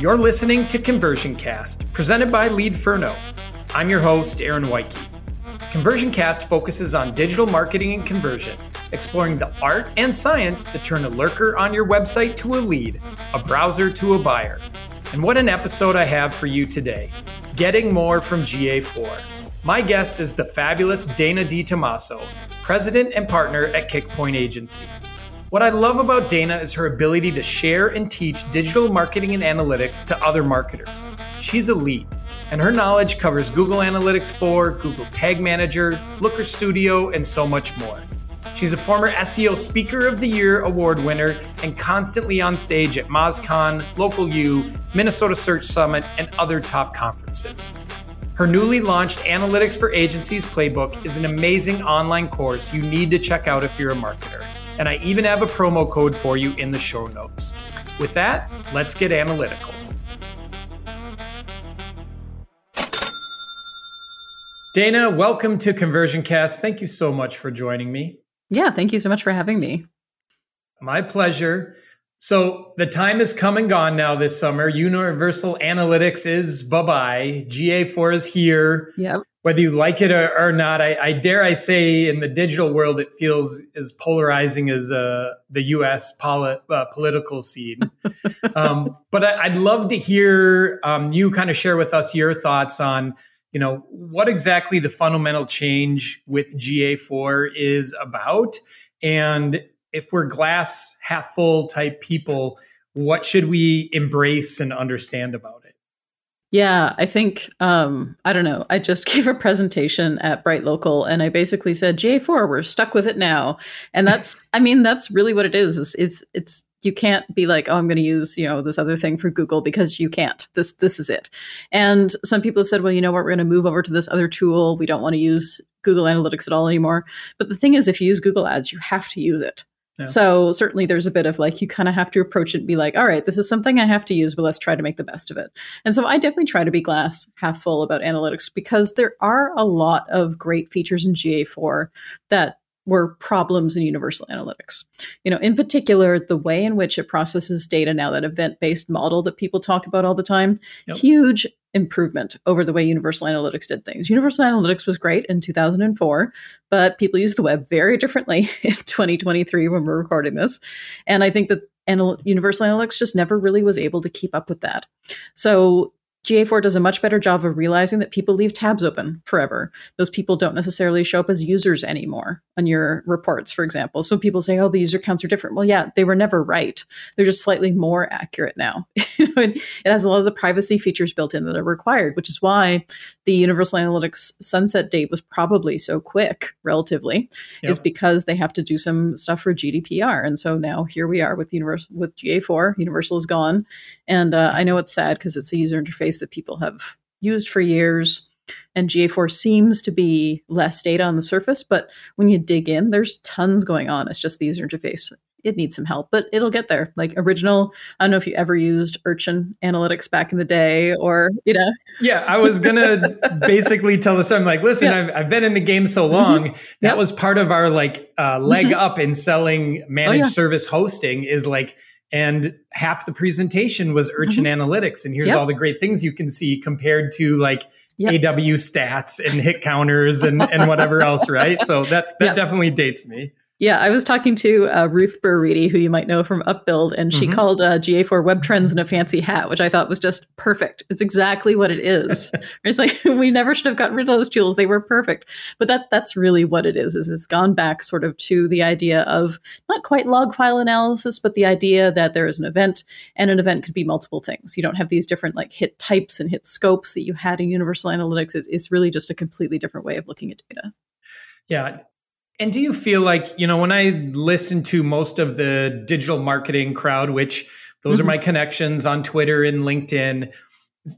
You're listening to Conversion Cast, presented by Leadferno. I'm your host, Aaron Weiche. Conversion Cast focuses on digital marketing and conversion, exploring the art and science to turn a lurker on your website to a lead, a browser to a buyer. And what an episode I have for you today Getting More from GA4. My guest is the fabulous Dana DiTomaso, president and partner at Kickpoint Agency. What I love about Dana is her ability to share and teach digital marketing and analytics to other marketers. She's elite and her knowledge covers Google Analytics 4, Google Tag Manager, Looker Studio, and so much more. She's a former SEO Speaker of the Year award winner and constantly on stage at MozCon, Local U, Minnesota Search Summit, and other top conferences. Her newly launched Analytics for Agencies playbook is an amazing online course you need to check out if you're a marketer. And I even have a promo code for you in the show notes. With that, let's get analytical. Dana, welcome to Conversion Cast. Thank you so much for joining me. Yeah, thank you so much for having me. My pleasure. So, the time has come and gone now this summer. Universal Analytics is bye bye. GA4 is here. Yep. Whether you like it or, or not, I, I, dare I say in the digital world, it feels as polarizing as uh, the US poli- uh, political scene. um, but I, would love to hear um, you kind of share with us your thoughts on you know what exactly the fundamental change with GA4 is about and if we're glass half full type people what should we embrace and understand about it yeah i think um, i don't know i just gave a presentation at BrightLocal and i basically said GA4 we're stuck with it now and that's i mean that's really what it is it's it's, it's you can't be like, oh, I'm going to use, you know, this other thing for Google because you can't. This this is it. And some people have said, well, you know what, we're going to move over to this other tool. We don't want to use Google Analytics at all anymore. But the thing is, if you use Google Ads, you have to use it. Yeah. So certainly there's a bit of like you kind of have to approach it and be like, all right, this is something I have to use, but let's try to make the best of it. And so I definitely try to be glass half full about analytics because there are a lot of great features in GA4 that were problems in universal analytics. You know, in particular, the way in which it processes data now, that event-based model that people talk about all the time, yep. huge improvement over the way universal analytics did things. Universal analytics was great in 2004, but people use the web very differently in 2023 when we're recording this. And I think that Anal- Universal Analytics just never really was able to keep up with that. So GA4 does a much better job of realizing that people leave tabs open forever. Those people don't necessarily show up as users anymore on your reports, for example. So people say, oh, the user counts are different. Well, yeah, they were never right. They're just slightly more accurate now. it has a lot of the privacy features built in that are required, which is why the Universal Analytics sunset date was probably so quick, relatively, yep. is because they have to do some stuff for GDPR. And so now here we are with Universal with GA4. Universal is gone. And uh, I know it's sad because it's the user interface interface that people have used for years. And GA4 seems to be less data on the surface, but when you dig in, there's tons going on. It's just the user interface. It needs some help, but it'll get there. Like original, I don't know if you ever used Urchin Analytics back in the day or, you know. Yeah, I was going to basically tell the story. I'm like, listen, yeah. I've, I've been in the game so mm-hmm. long. Mm-hmm. That yep. was part of our like uh, leg mm-hmm. up in selling managed oh, yeah. service hosting is like, and half the presentation was Urchin mm-hmm. Analytics. And here's yep. all the great things you can see compared to like yep. AWStats and hit counters and, and whatever else, right? So that, that yep. definitely dates me. Yeah, I was talking to uh, Ruth Burr-Reedy, who you might know from Upbuild, and she mm-hmm. called uh, GA4 Web Trends in a fancy hat, which I thought was just perfect. It's exactly what it is. it's like we never should have gotten rid of those tools; they were perfect. But that that's really what it is. Is it's gone back sort of to the idea of not quite log file analysis, but the idea that there is an event, and an event could be multiple things. You don't have these different like hit types and hit scopes that you had in Universal Analytics. It's, it's really just a completely different way of looking at data. Yeah, and do you feel like, you know, when I listen to most of the digital marketing crowd, which those mm-hmm. are my connections on Twitter and LinkedIn,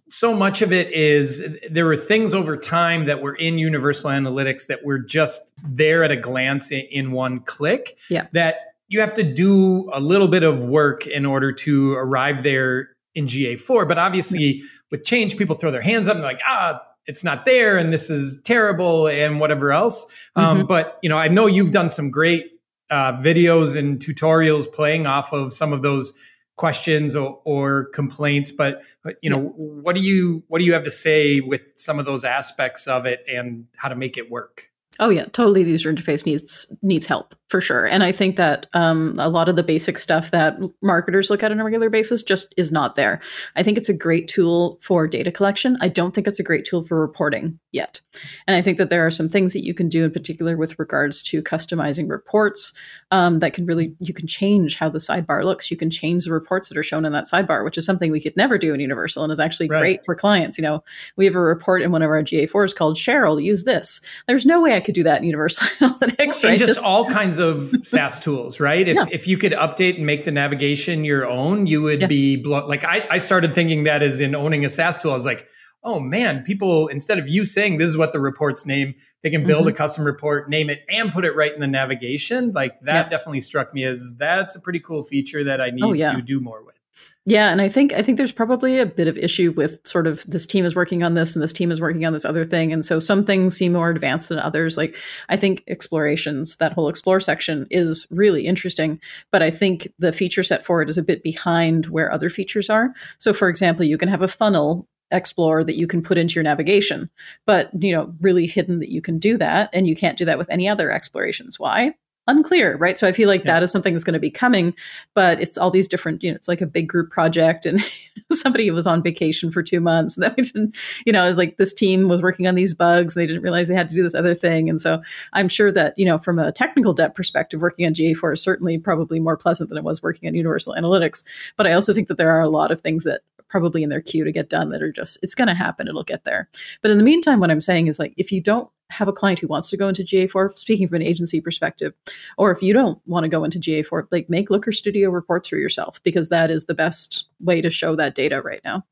so much of it is there were things over time that were in universal analytics that were just there at a glance in, one click yeah. that you have to do a little bit of work in order to arrive there in GA4. But obviously, yeah. with change, people throw their hands up and they're like, ah, it's not there and this is terrible and whatever else. Um, mm-hmm. But you know, I know you've done some great uh, videos and tutorials playing off of some of those questions or, or complaints but, but you know yeah. what do you what do you have to say with some of those aspects of it and how to make it work Oh yeah, totally. The user interface needs needs help for sure, and I think that um, a lot of the basic stuff that marketers look at on a regular basis just is not there. I think it's a great tool for data collection. I don't think it's a great tool for reporting yet, and I think that there are some things that you can do in particular with regards to customizing reports um, that can really you can change how the sidebar looks. You can change the reports that are shown in that sidebar, which is something we could never do in Universal, and is actually right. great for clients. You know, we have a report in one of our GA4s called Cheryl. Use this. There's no way I could could do that in Universal Analytics, right? And just, just all kinds of SaaS tools, right? If, yeah. if you could update and make the navigation your own, you would yeah. be blown. Like I, I started thinking that as in owning a SaaS tool. I was like, oh man, people, instead of you saying this is what the report's name, they can build mm-hmm. a custom report, name it, and put it right in the navigation. Like that definitely struck me as that's a pretty cool feature that I need oh, yeah. to do more with. Yeah, and I think I think there's probably a bit of issue with sort of this team is working on this and this team is working on this other thing, and so some things seem more advanced than others. Like I think explorations, that whole explore section is really interesting, but I think the feature set for it is a bit behind where other features are. So, for example, you can have a funnel explore that you can put into your navigation but you know really hidden that you can do that and you can't do that with any other explorations why unclear right? So i feel like yeah. that is something that's going to be coming but it's all these different you know it's like a big group project and somebody was on vacation for two months and that we didn't you know it's like this team was working on these bugs and they didn't realize they had to do this other thing. And so i'm sure that you know from a technical debt perspective working on ga4 is certainly probably more pleasant than it was working on universal analytics. But i also think that there are a lot of things that probably in their queue to get done that are just it's going to happen. It'll get there. But in the meantime what i'm saying is like if you don't have a client who wants to go into GA4, speaking from an agency perspective, or if you don't want to go into GA4, like make Looker Studio reports for yourself because that is the best way to show that data right now.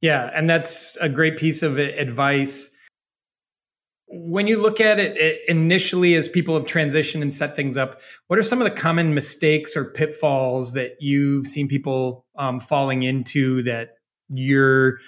Yeah, and that's a great piece of advice. When you look at it initially as people have transitioned and set things up, what are some of the common mistakes or pitfalls that you've seen people um, falling into that your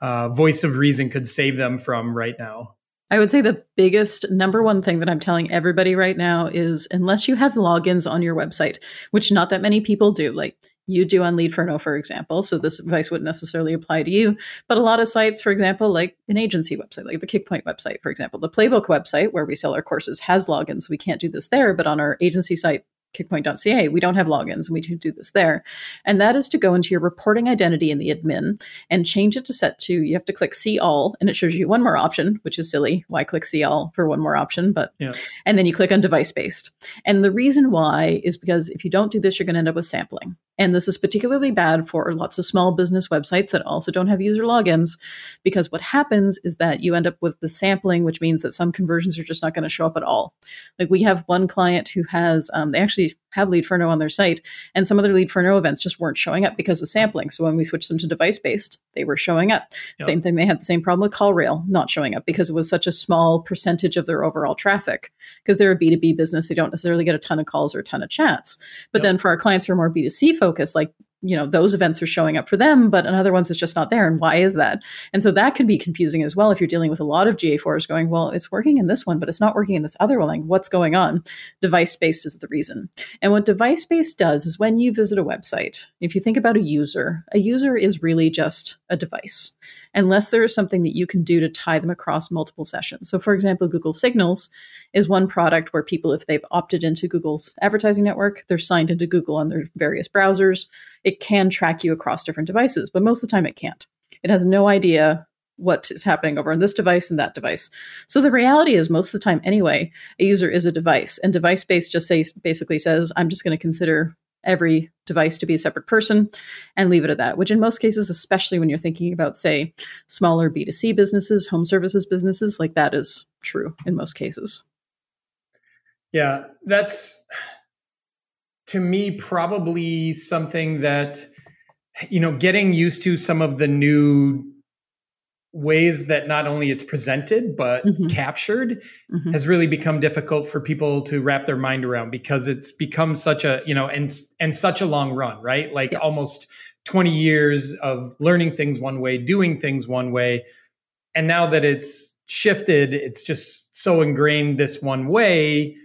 uh, voice of reason could save them from right now? I would say the biggest number one thing that I'm telling everybody right now is unless you have logins on your website, which not that many people do, like you do on Leadferno, for example. So this advice wouldn't necessarily apply to you. But a lot of sites, for example, like an agency website, like the Kickpoint website, for example, the Playbook website where we sell our courses has logins. We can't do this there, but on our agency site, kickpoint.ca, we don't have logins and we can do this there. And that is to go into your reporting identity in the admin and change it to set to, you have to click see all and it shows you one more option, which is silly. Why click see all for one more option? But, yeah. and then you click on device based. And the reason why is because if you don't do this, you're going to end up with sampling. And this is particularly bad for lots of small business websites that also don't have user logins, because what happens is that you end up with the sampling, which means that some conversions are just not going to show up at all. Like we have one client who has, um, they actually have lead Leadferno on their site, and some of their Leadferno events just weren't showing up because of sampling. So when we switched them to device based, they were showing up. Yep. Same thing, they had the same problem with CallRail not showing up because it was such a small percentage of their overall traffic. Because they're a B2B business, they don't necessarily get a ton of calls or a ton of chats. But yep. then for our clients who are more B2C focused, like you know those events are showing up for them but in other ones it's just not there and why is that? And so that can be confusing as well if you're dealing with a lot of ga4s going well it's working in this one but it's not working in this other one. Like what's going on? Device based is the reason. And what device based does is when you visit a website if you think about a user a user is really just a device unless there is something that you can do to tie them across multiple sessions. So for example google signals is one product where people if they've opted into google's advertising network they're signed into google on their various browsers it can track you across different devices, but most of the time it can't. It has no idea what is happening over on this device and that device. So the reality is, most of the time, anyway, a user is a device, and device based just say, basically says, I'm just going to consider every device to be a separate person and leave it at that, which in most cases, especially when you're thinking about, say, smaller B2C businesses, home services businesses, like that is true in most cases. Yeah, that's to me probably something that you know getting used to some of the new ways that not only it's presented but mm-hmm. captured mm-hmm. has really become difficult for people to wrap their mind around because it's become such a you know and and such a long run right like yeah. almost 20 years of learning things one way doing things one way and now that it's shifted it's just so ingrained this one way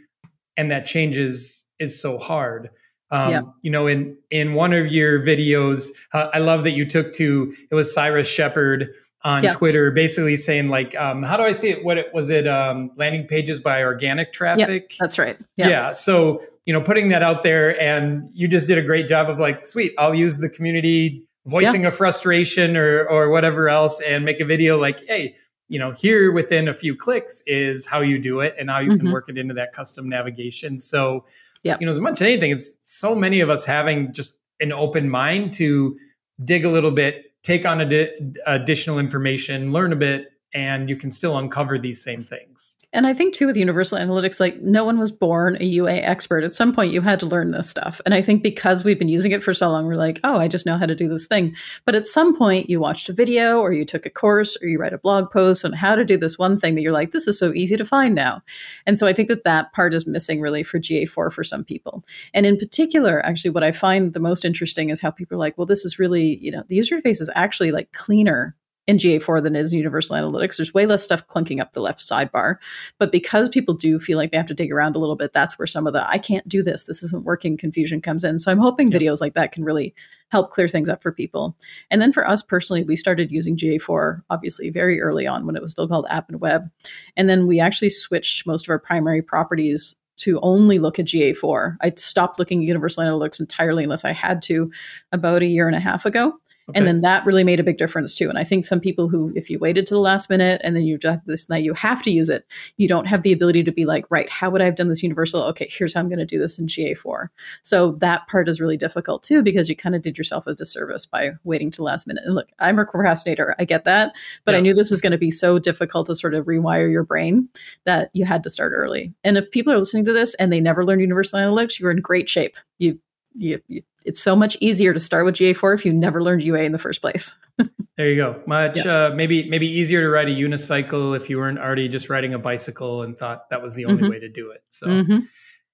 and that changes is so hard. Um, yeah. You know, in in one of your videos, uh, I love that you took to it was Cyrus Shepard on. Twitter, basically saying like, um, how do I see it? What it was it? Um, landing pages by organic traffic. Yep, that's right. Yep. Yeah. So you know, putting that out there, and you just did a great job of like, sweet, I'll use the community voicing a frustration or or whatever else, and make a video like, hey, you know, here within a few clicks is how you do it and how you mm-hmm. can work it into that custom navigation. So yeah. You know, as much as anything, it's so many of us having just an open mind to dig a little bit, take on ad- additional information, learn a bit, and you can still uncover these same things. And I think too with universal analytics, like no one was born a UA expert. At some point, you had to learn this stuff. And I think because we've been using it for so long, we're like, oh, I just know how to do this thing. But at some point, you watched a video or you took a course or you read a blog post on how to do this one thing that you're like, this is so easy to find now. And so I think that that part is missing really for GA4 for some people. And in particular, actually, what I find the most interesting is how people are like, well, this is really, you know, the user interface is actually like cleaner in GA4 than it is in Universal Analytics. There's way less stuff clunking up the left sidebar. But because people do feel like they have to dig around a little bit, that's where some of the I can't do this, this isn't working confusion comes in. So I'm hoping videos like that can really help clear things up for people. And then for us personally, we started using GA4 obviously very early on when it was still called App and Web. And then we actually switched most of our primary properties to only look at GA4. I stopped looking at Universal Analytics entirely unless I had to about a year and a half ago. Okay. And then that really made a big difference too. And I think some people who, if you waited to the last minute and then you just this night, you have to use it, you don't have the ability to be like, right, how would I have done this universal? Okay, here's how I'm going to do this in GA4. So that part is really difficult too, because you kind of did yourself a disservice by waiting to the last minute. And look, I'm a procrastinator. I get that. But yeah. I knew this was going to be so difficult to sort of rewire your brain that you had to start early. And if people are listening to this and they never learned universal analytics, you're in great shape. You you, you, it's so much easier to start with GA4 if you never learned UA in the first place. there you go. Much yeah. uh, maybe maybe easier to ride a unicycle if you weren't already just riding a bicycle and thought that was the only mm-hmm. way to do it. So. Mm-hmm.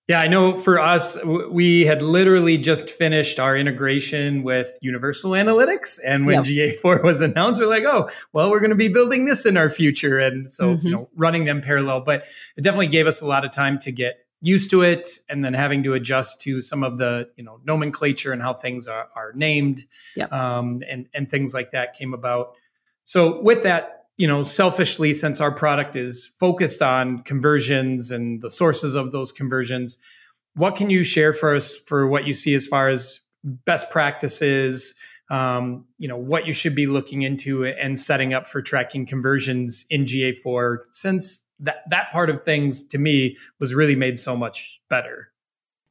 Yeah, I know for us, we had literally just finished our integration with Universal Analytics. And when yep. GA4 was announced, we're like, oh, well, we're going to be building this in our future. And so, mm-hmm. you know, running them parallel. But it definitely gave us a lot of time to get used to it and then having to adjust to some of the you know nomenclature and how things are, are named yep. um, and and things like that came about so with that you know selfishly since our product is focused on conversions and the sources of those conversions what can you share for us for what you see as far as best practices um, you know what you should be looking into and setting up for tracking conversions in ga4 since that that part of things to me was really made so much better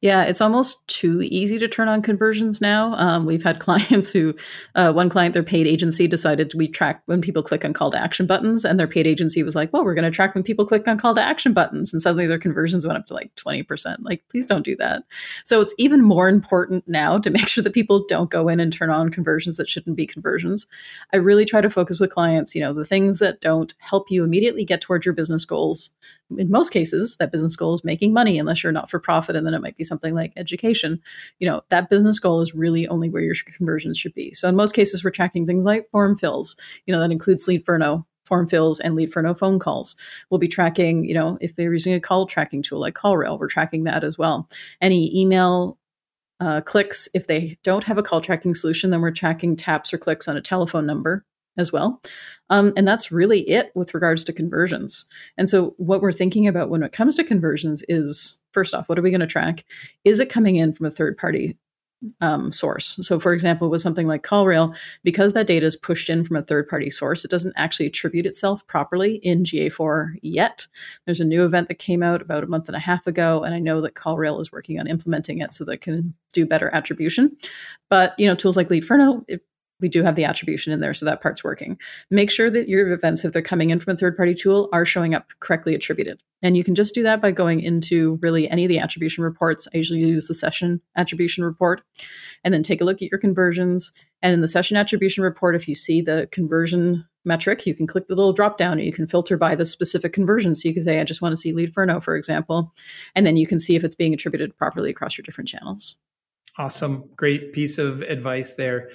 yeah, it's almost too easy to turn on conversions now. Um, we've had clients who, uh, one client, their paid agency decided to we track when people click on call to action buttons, and their paid agency was like, "Well, we're going to track when people click on call to action buttons," and suddenly their conversions went up to like twenty percent. Like, please don't do that. So it's even more important now to make sure that people don't go in and turn on conversions that shouldn't be conversions. I really try to focus with clients, you know, the things that don't help you immediately get towards your business goals. In most cases, that business goal is making money, unless you're not for profit, and then it might be something something like education, you know, that business goal is really only where your conversions should be. So in most cases, we're tracking things like form fills, you know, that includes Leadferno form fills and Leadferno phone calls. We'll be tracking, you know, if they're using a call tracking tool like CallRail, we're tracking that as well. Any email uh, clicks, if they don't have a call tracking solution, then we're tracking taps or clicks on a telephone number as well. Um, and that's really it with regards to conversions. And so, what we're thinking about when it comes to conversions is first off, what are we going to track? Is it coming in from a third party um, source? So, for example, with something like CallRail, because that data is pushed in from a third party source, it doesn't actually attribute itself properly in GA4 yet. There's a new event that came out about a month and a half ago, and I know that CallRail is working on implementing it so that it can do better attribution. But you know, tools like Leadferno, it we do have the attribution in there, so that part's working. Make sure that your events, if they're coming in from a third party tool, are showing up correctly attributed. And you can just do that by going into really any of the attribution reports. I usually use the session attribution report and then take a look at your conversions. And in the session attribution report, if you see the conversion metric, you can click the little drop down and you can filter by the specific conversion. So you can say, I just want to see Leadferno, for example. And then you can see if it's being attributed properly across your different channels. Awesome. Great piece of advice there.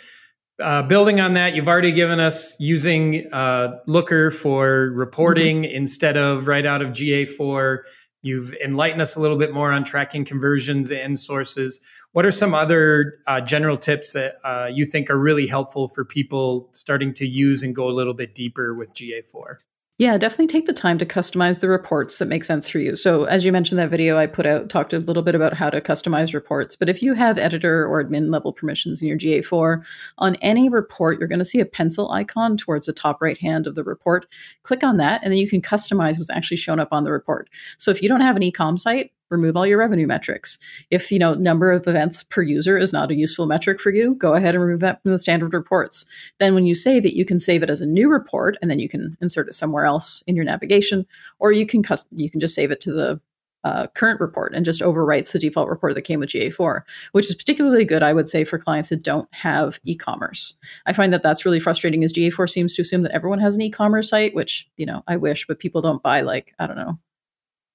Uh, building on that, you've already given us using uh, Looker for reporting mm-hmm. instead of right out of GA4. You've enlightened us a little bit more on tracking conversions and sources. What are some other uh, general tips that uh, you think are really helpful for people starting to use and go a little bit deeper with GA4? Yeah, definitely take the time to customize the reports that make sense for you. So, as you mentioned, that video I put out talked a little bit about how to customize reports. But if you have editor or admin level permissions in your GA4, on any report, you're going to see a pencil icon towards the top right hand of the report. Click on that, and then you can customize what's actually shown up on the report. So, if you don't have an e com site, remove all your revenue metrics. If, you know, number of events per user is not a useful metric for you, go ahead and remove that from the standard reports. Then when you save it, you can save it as a new report and then you can insert it somewhere else in your navigation, or you can custom, you can just save it to the uh, current report and just overwrites the default report that came with GA4, which is particularly good, I would say, for clients that don't have e-commerce. I find that that's really frustrating as GA4 seems to assume that everyone has an e-commerce site, which, you know, I wish, but people don't buy like, I don't know,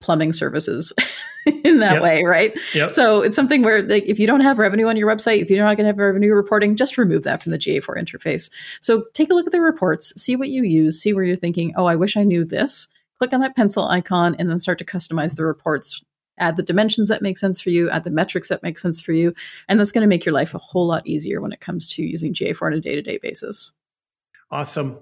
plumbing services in that yep. way, right? Yep. So it's something where like if you don't have revenue on your website, if you're not going to have revenue reporting, just remove that from the GA4 interface. So take a look at the reports, see what you use, see where you're thinking, "Oh, I wish I knew this." Click on that pencil icon and then start to customize the reports. Add the dimensions that make sense for you, add the metrics that make sense for you, and that's going to make your life a whole lot easier when it comes to using GA4 on a day-to-day basis. Awesome.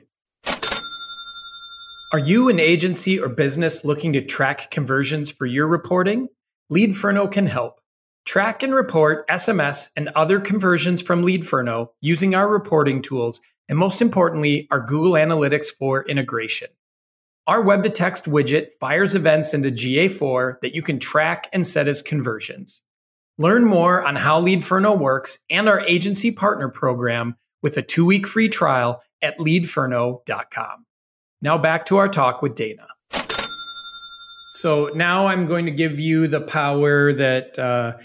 Are you an agency or business looking to track conversions for your reporting? Leadferno can help. Track and report SMS and other conversions from Leadferno using our reporting tools and most importantly, our Google Analytics 4 integration. Our web to text widget fires events into GA4 that you can track and set as conversions. Learn more on how Leadferno works and our agency partner program with a two week free trial at leadferno.com. Now back to our talk with Dana. So now I'm going to give you the power that uh,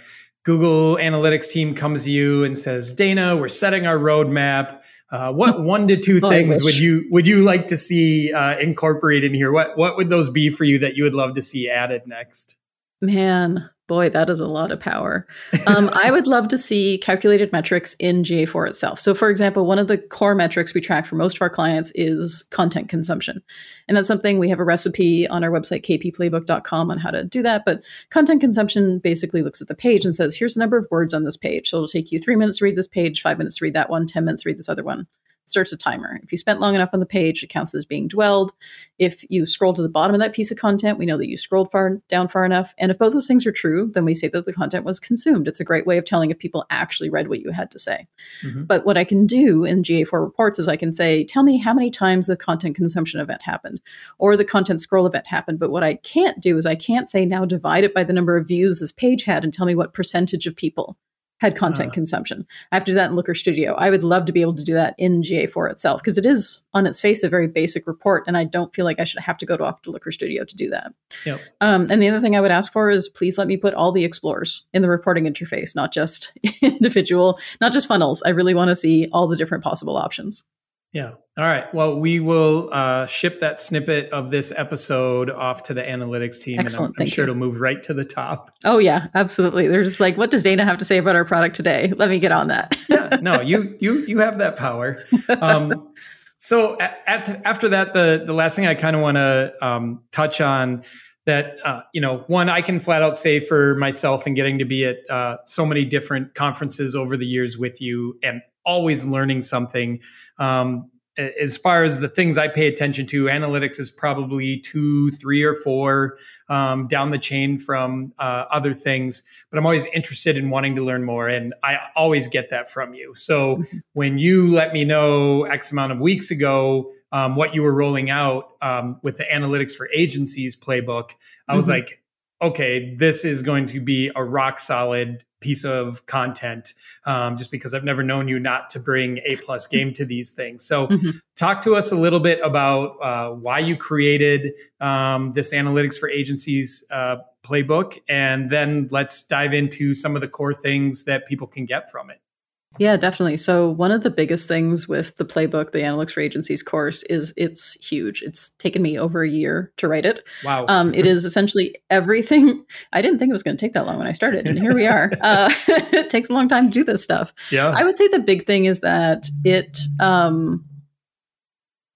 Google Analytics team comes to you and says, Dana, we're setting our roadmap. Uh, what one to two things would you would you like to see uh, incorporated in here? What what would those be for you that you would love to see added next? Man, Boy, that is a lot of power. Um, I would love to see calculated metrics in GA4 itself. So, for example, one of the core metrics we track for most of our clients is content consumption. And that's something we have a recipe on our website, kpplaybook.com, on how to do that. But content consumption basically looks at the page and says, here's the number of words on this page. So, it'll take you three minutes to read this page, five minutes to read that one, 10 minutes to read this other one starts a timer. If you spent long enough on the page, it counts as being dwelled. If you scroll to the bottom of that piece of content, we know that you scrolled far down far enough. And if both those things are true, then we say that the content was consumed. It's a great way of telling if people actually read what you had to say. Mm-hmm. But what I can do in GA4 reports is I can say, tell me how many times the content consumption event happened or the content scroll event happened. But what I can't do is I can't say now divide it by the number of views this page had and tell me what percentage of people had content uh, consumption. I have to do that in Looker Studio. I would love to be able to do that in GA4 itself because it is on its face a very basic report, and I don't feel like I should have to go to off to Looker Studio to do that. Yep. Um, and the other thing I would ask for is please let me put all the explorers in the reporting interface, not just individual, not just funnels. I really want to see all the different possible options. Yeah. All right. Well, we will uh, ship that snippet of this episode off to the analytics team, Excellent. and I'm, I'm sure you. it'll move right to the top. Oh yeah, absolutely. They're just like, what does Dana have to say about our product today? Let me get on that. yeah. No, you you you have that power. Um, so at, after that, the the last thing I kind of want to um, touch on that uh, you know one i can flat out say for myself and getting to be at uh, so many different conferences over the years with you and always learning something. Um, as far as the things I pay attention to, analytics is probably two, three, or four um, down the chain from uh, other things. But I'm always interested in wanting to learn more, and I always get that from you. So mm-hmm. when you let me know X amount of weeks ago um, what you were rolling out um, with the analytics for agencies playbook, I was mm-hmm. like, okay, this is going to be a rock solid piece of content um, just because i've never known you not to bring a plus game to these things so mm-hmm. talk to us a little bit about uh, why you created um, this analytics for agencies uh, playbook and then let's dive into some of the core things that people can get from it yeah, definitely. So, one of the biggest things with the playbook, the Analytics for Agencies course, is it's huge. It's taken me over a year to write it. Wow. Um, it is essentially everything. I didn't think it was going to take that long when I started, and here we are. Uh, it takes a long time to do this stuff. Yeah. I would say the big thing is that it, um,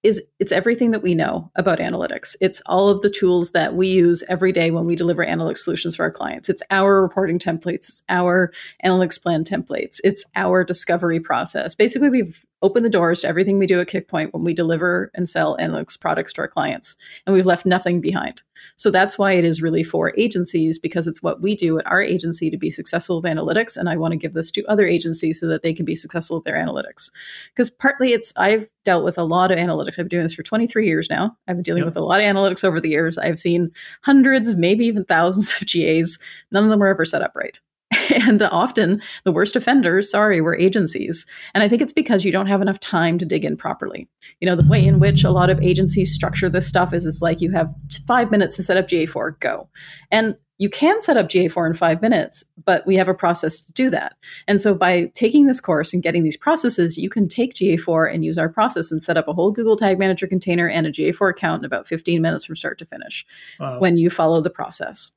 is it's everything that we know about analytics. It's all of the tools that we use every day when we deliver analytics solutions for our clients. It's our reporting templates, it's our analytics plan templates, it's our discovery process. Basically, we've opened the doors to everything we do at Kickpoint when we deliver and sell analytics products to our clients, and we've left nothing behind. So that's why it is really for agencies because it's what we do at our agency to be successful with analytics, and I want to give this to other agencies so that they can be successful with their analytics. Because partly it's I've dealt with a lot of analytics. I've been doing this for 23 years now. I've been dealing yep. with a lot of analytics over the years. I've seen hundreds, maybe even thousands of GAs. None of them were ever set up right. and often the worst offenders, sorry, were agencies. And I think it's because you don't have enough time to dig in properly. You know, the way in which a lot of agencies structure this stuff is it's like you have five minutes to set up GA4, go. And you can set up GA4 in five minutes, but we have a process to do that. And so by taking this course and getting these processes, you can take GA4 and use our process and set up a whole Google Tag Manager container and a GA4 account in about 15 minutes from start to finish wow. when you follow the process.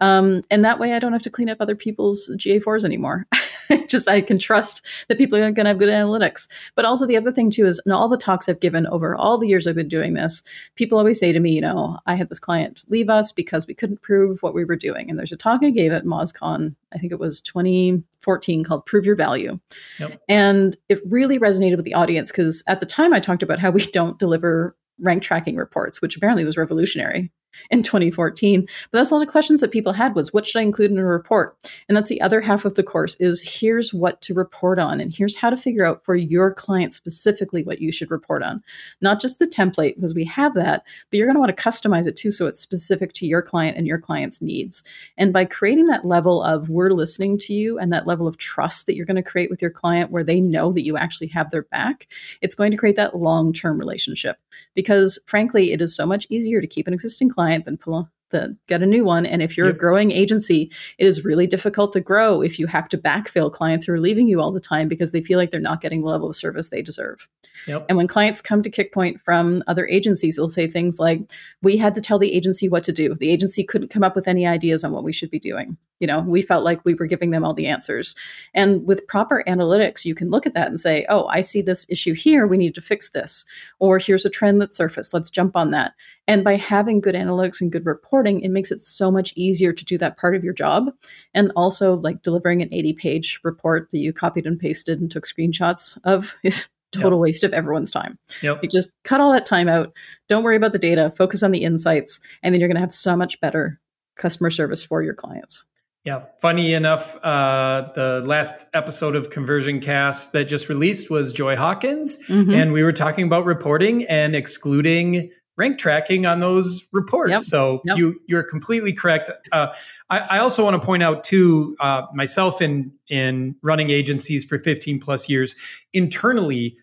Um, and that way I don't have to clean up other people's GA4s anymore. just I can trust that people are going to have good analytics. But also the other thing too is in all the talks I've given over all the years I've been doing this, people always say to me, you know, I had this client leave us because we couldn't prove what we were doing. And there's a talk I gave at MozCon, I think it was 2014 called Prove Your Value. Yep. And it really resonated with the audience because at the time I talked about how we don't deliver rank tracking reports, which apparently was revolutionary in 2014 but that's lot of questions that people had was what should i include in a report? And that's the other half of the course is here's what to report on and here's how to figure out for your client specifically what you should report on. Not just the template because we have that but you're going to want to customize it too so it's specific to your client and your client's needs. And by creating that level of we're listening to you and that level of trust that you're going to create with your client where they know that you actually have their back it's going to create that long-term relationship. Because frankly it is so much easier to keep an existing client client, then pull the get a new one. And if you're yep. a growing agency, it is really difficult to grow if you have to backfill clients who are leaving you all the time because they feel like they're not getting the level of service they deserve. Yep. And when clients come to Kickpoint from other agencies, they'll say things like, "We had to tell the agency what to do. The agency couldn't come up with any ideas on what we should be doing. You know, we felt like we were giving them all the answers." And with proper analytics, you can look at that and say, "Oh, I see this issue here. We need to fix this." Or here's a trend that surfaced. Let's jump on that. And by having good analytics and good reporting, it makes it so much easier to do that part of your job. And also, like delivering an 80 page report that you copied and pasted and took screenshots of is total yep. waste of everyone's time. Yep. You just cut all that time out. Don't worry about the data, focus on the insights, and then you're going to have so much better customer service for your clients. Yeah, funny enough, uh, the last episode of Conversion Cast that just released was Joy Hawkins, mm-hmm. and we were talking about reporting and excluding rank tracking on those reports. Yep. So yep. you you're completely correct. Uh, I, I, also want to point out too, uh, myself in in running agencies for 15 plus years, internally,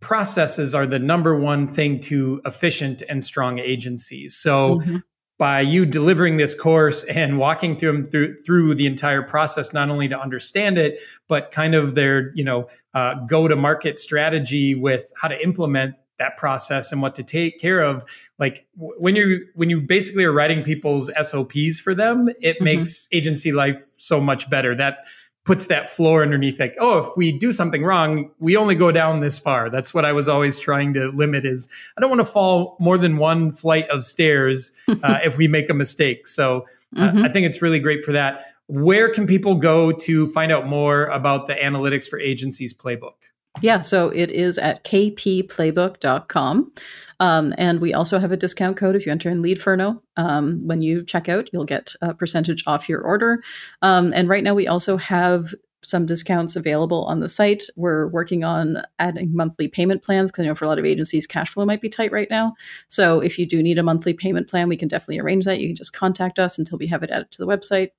processes are the number one thing to efficient and strong agencies. So. Mm-hmm. By you delivering this course and walking through them through through the entire process, not only to understand it, but kind of their you know uh, go to market strategy with how to implement that process and what to take care of like when you when you basically are writing people's sops for them it mm-hmm. makes agency life so much better. That puts that floor underneath like oh if we do something wrong we only go down this far. That's what i was always trying to limit is i don't want to fall more than one flight of stairs uh, if we make a mistake. So uh, mm-hmm. i think it's really great for that. Where can people go to find out more about the analytics for agencies playbook yeah, so it is at kpplaybook.com. Um, and we also have a discount code if you enter in Leadferno. Um, when you check out, you'll get a percentage off your order. Um, and right now, we also have some discounts available on the site. We're working on adding monthly payment plans because I know for a lot of agencies, cash flow might be tight right now. So if you do need a monthly payment plan, we can definitely arrange that. You can just contact us until we have it added to the website.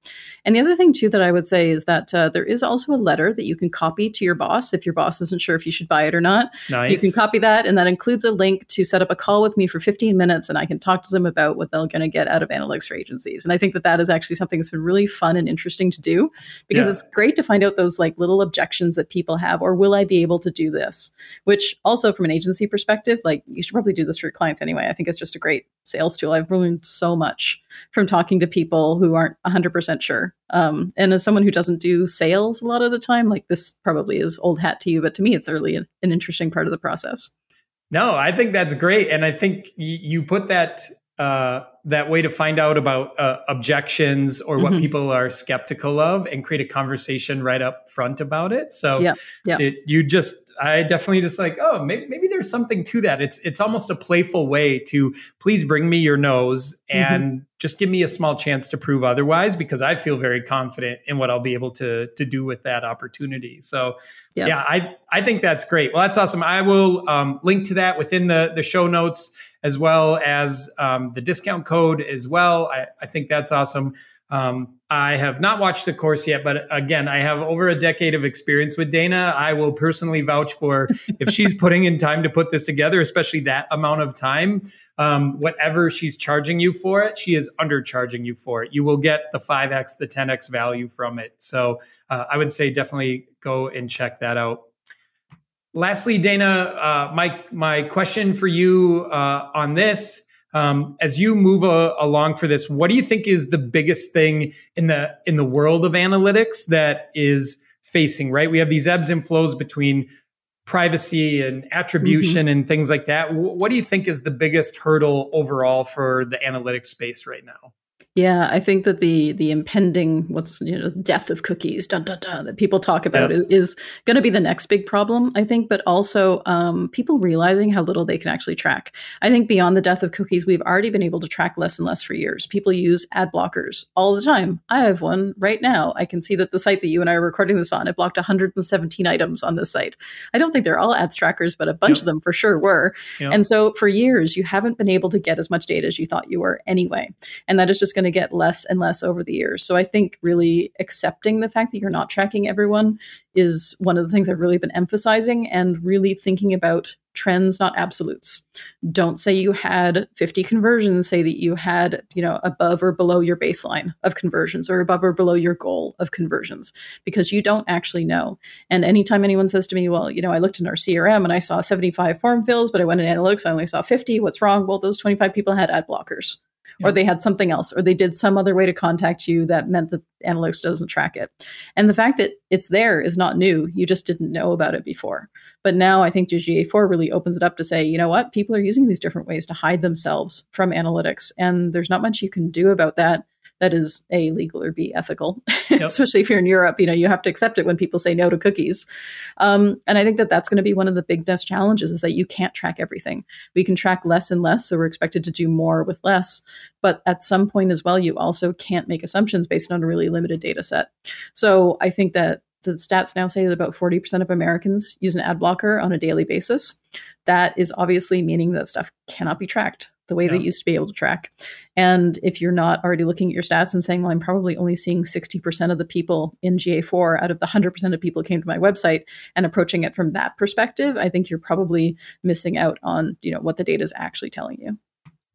And the other thing, too, that I would say is that uh, there is also a letter that you can copy to your boss if your boss isn't sure if you should buy it or not. Nice. You can copy that, and that includes a link to set up a call with me for 15 minutes, and I can talk to them about what they're going to get out of analytics for agencies. And I think that that is actually something that's been really fun and interesting to do because yeah. it's great to find out those like little objections that people have or will i be able to do this? Which also from an agency perspective like you should probably do this for your clients anyway. I think it's just a great sales tool. I've learned so much from talking to people who aren't 100% sure. Um, and as someone who doesn't do sales a lot of the time like this probably is old hat to you but to me it's really an, an interesting part of the process. No, I think that's great, and I think you put that uh, that way to find out about uh, objections or what mm-hmm. people are skeptical of, and create a conversation right up front about it. So, yeah. It, you just I definitely just like, oh, maybe, maybe there's something to that. It's it's almost a playful way to please bring me your nose mm-hmm. and mm-hmm. just give me a small chance to prove otherwise because I feel very confident in what I'll be able to to do with that opportunity. So yeah, yeah I I think that's great. Well, that's awesome. I will um, link to that within the the show notes as well as um, the discount code as well. I, I think that's awesome. Um, I have not watched the course yet, but again, I have over a decade of experience with Dana. I will personally vouch for if she's putting in time to put this together, especially that amount of time, um, whatever she's charging you for it, she is undercharging you for it. You will get the 5x, the 10x value from it. So uh, I would say definitely go and check that out. Lastly, Dana, uh, my my question for you uh, on this um, as you move a, along for this, what do you think is the biggest thing in the in the world of analytics that is facing? Right, we have these ebbs and flows between privacy and attribution mm-hmm. and things like that. What do you think is the biggest hurdle overall for the analytics space right now? Yeah, I think that the the impending what's you know death of cookies dun, dun, dun, that people talk about yep. is, is going to be the next big problem. I think, but also um, people realizing how little they can actually track. I think beyond the death of cookies, we've already been able to track less and less for years. People use ad blockers all the time. I have one right now. I can see that the site that you and I are recording this on, it blocked 117 items on this site. I don't think they're all ads trackers, but a bunch yep. of them for sure were. Yep. And so for years, you haven't been able to get as much data as you thought you were anyway, and that is just going to get less and less over the years. So I think really accepting the fact that you're not tracking everyone is one of the things I've really been emphasizing and really thinking about trends not absolutes. Don't say you had 50 conversions say that you had you know above or below your baseline of conversions or above or below your goal of conversions because you don't actually know. And anytime anyone says to me well you know i looked in our crm and i saw 75 form fills but i went in analytics i only saw 50 what's wrong? Well those 25 people had ad blockers or they had something else, or they did some other way to contact you that meant that analytics doesn't track it. And the fact that it's there is not new. You just didn't know about it before. But now I think GA4 really opens it up to say, you know what, people are using these different ways to hide themselves from analytics. And there's not much you can do about that that is a legal or b ethical. Yep. especially if you're in europe you know you have to accept it when people say no to cookies. Um, and i think that that's going to be one of the biggest challenges is that you can't track everything. We can track less and less so we're expected to do more with less. But at some point as well you also can't make assumptions based on a really limited data set. So i think that the stats now say that about 40% of Americans use an ad blocker on a daily basis. That is obviously meaning that stuff cannot be tracked the way yeah. they used to be able to track. And if you're not already looking at your stats and saying, well, I'm probably only seeing 60% of the people in GA4 out of the 100% of people came to my website and approaching it from that perspective, I think you're probably missing out on, you know, what the data is actually telling you.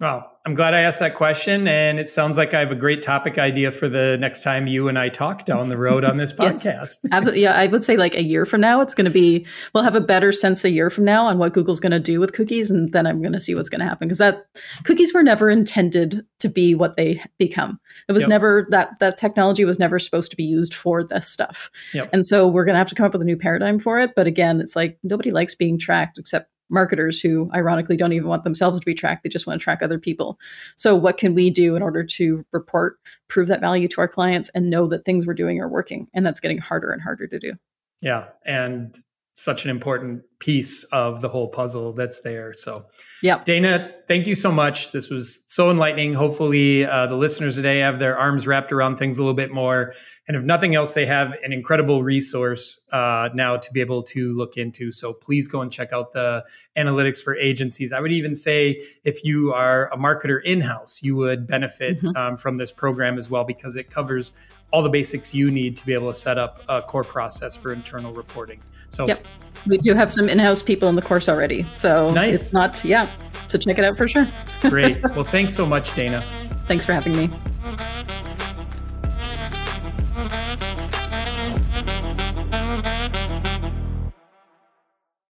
Well, I'm glad I asked that question. And it sounds like I have a great topic idea for the next time you and I talk down the road on this podcast. yes, yeah, I would say like a year from now, it's going to be, we'll have a better sense a year from now on what Google's going to do with cookies. And then I'm going to see what's going to happen. Because that cookies were never intended to be what they become. It was yep. never that, that technology was never supposed to be used for this stuff. Yep. And so we're going to have to come up with a new paradigm for it. But again, it's like nobody likes being tracked except marketers who ironically don't even want themselves to be tracked they just want to track other people. So what can we do in order to report prove that value to our clients and know that things we're doing are working? And that's getting harder and harder to do. Yeah and such an important piece of the whole puzzle that's there. So, yeah, Dana, thank you so much. This was so enlightening. Hopefully, uh, the listeners today have their arms wrapped around things a little bit more, and if nothing else, they have an incredible resource uh, now to be able to look into. So, please go and check out the analytics for agencies. I would even say if you are a marketer in house, you would benefit mm-hmm. um, from this program as well because it covers all the basics you need to be able to set up a core process for internal reporting. So, yep. we do have some in-house people in the course already. So nice. it's not, yeah. So check it out for sure. Great. Well, thanks so much, Dana. Thanks for having me.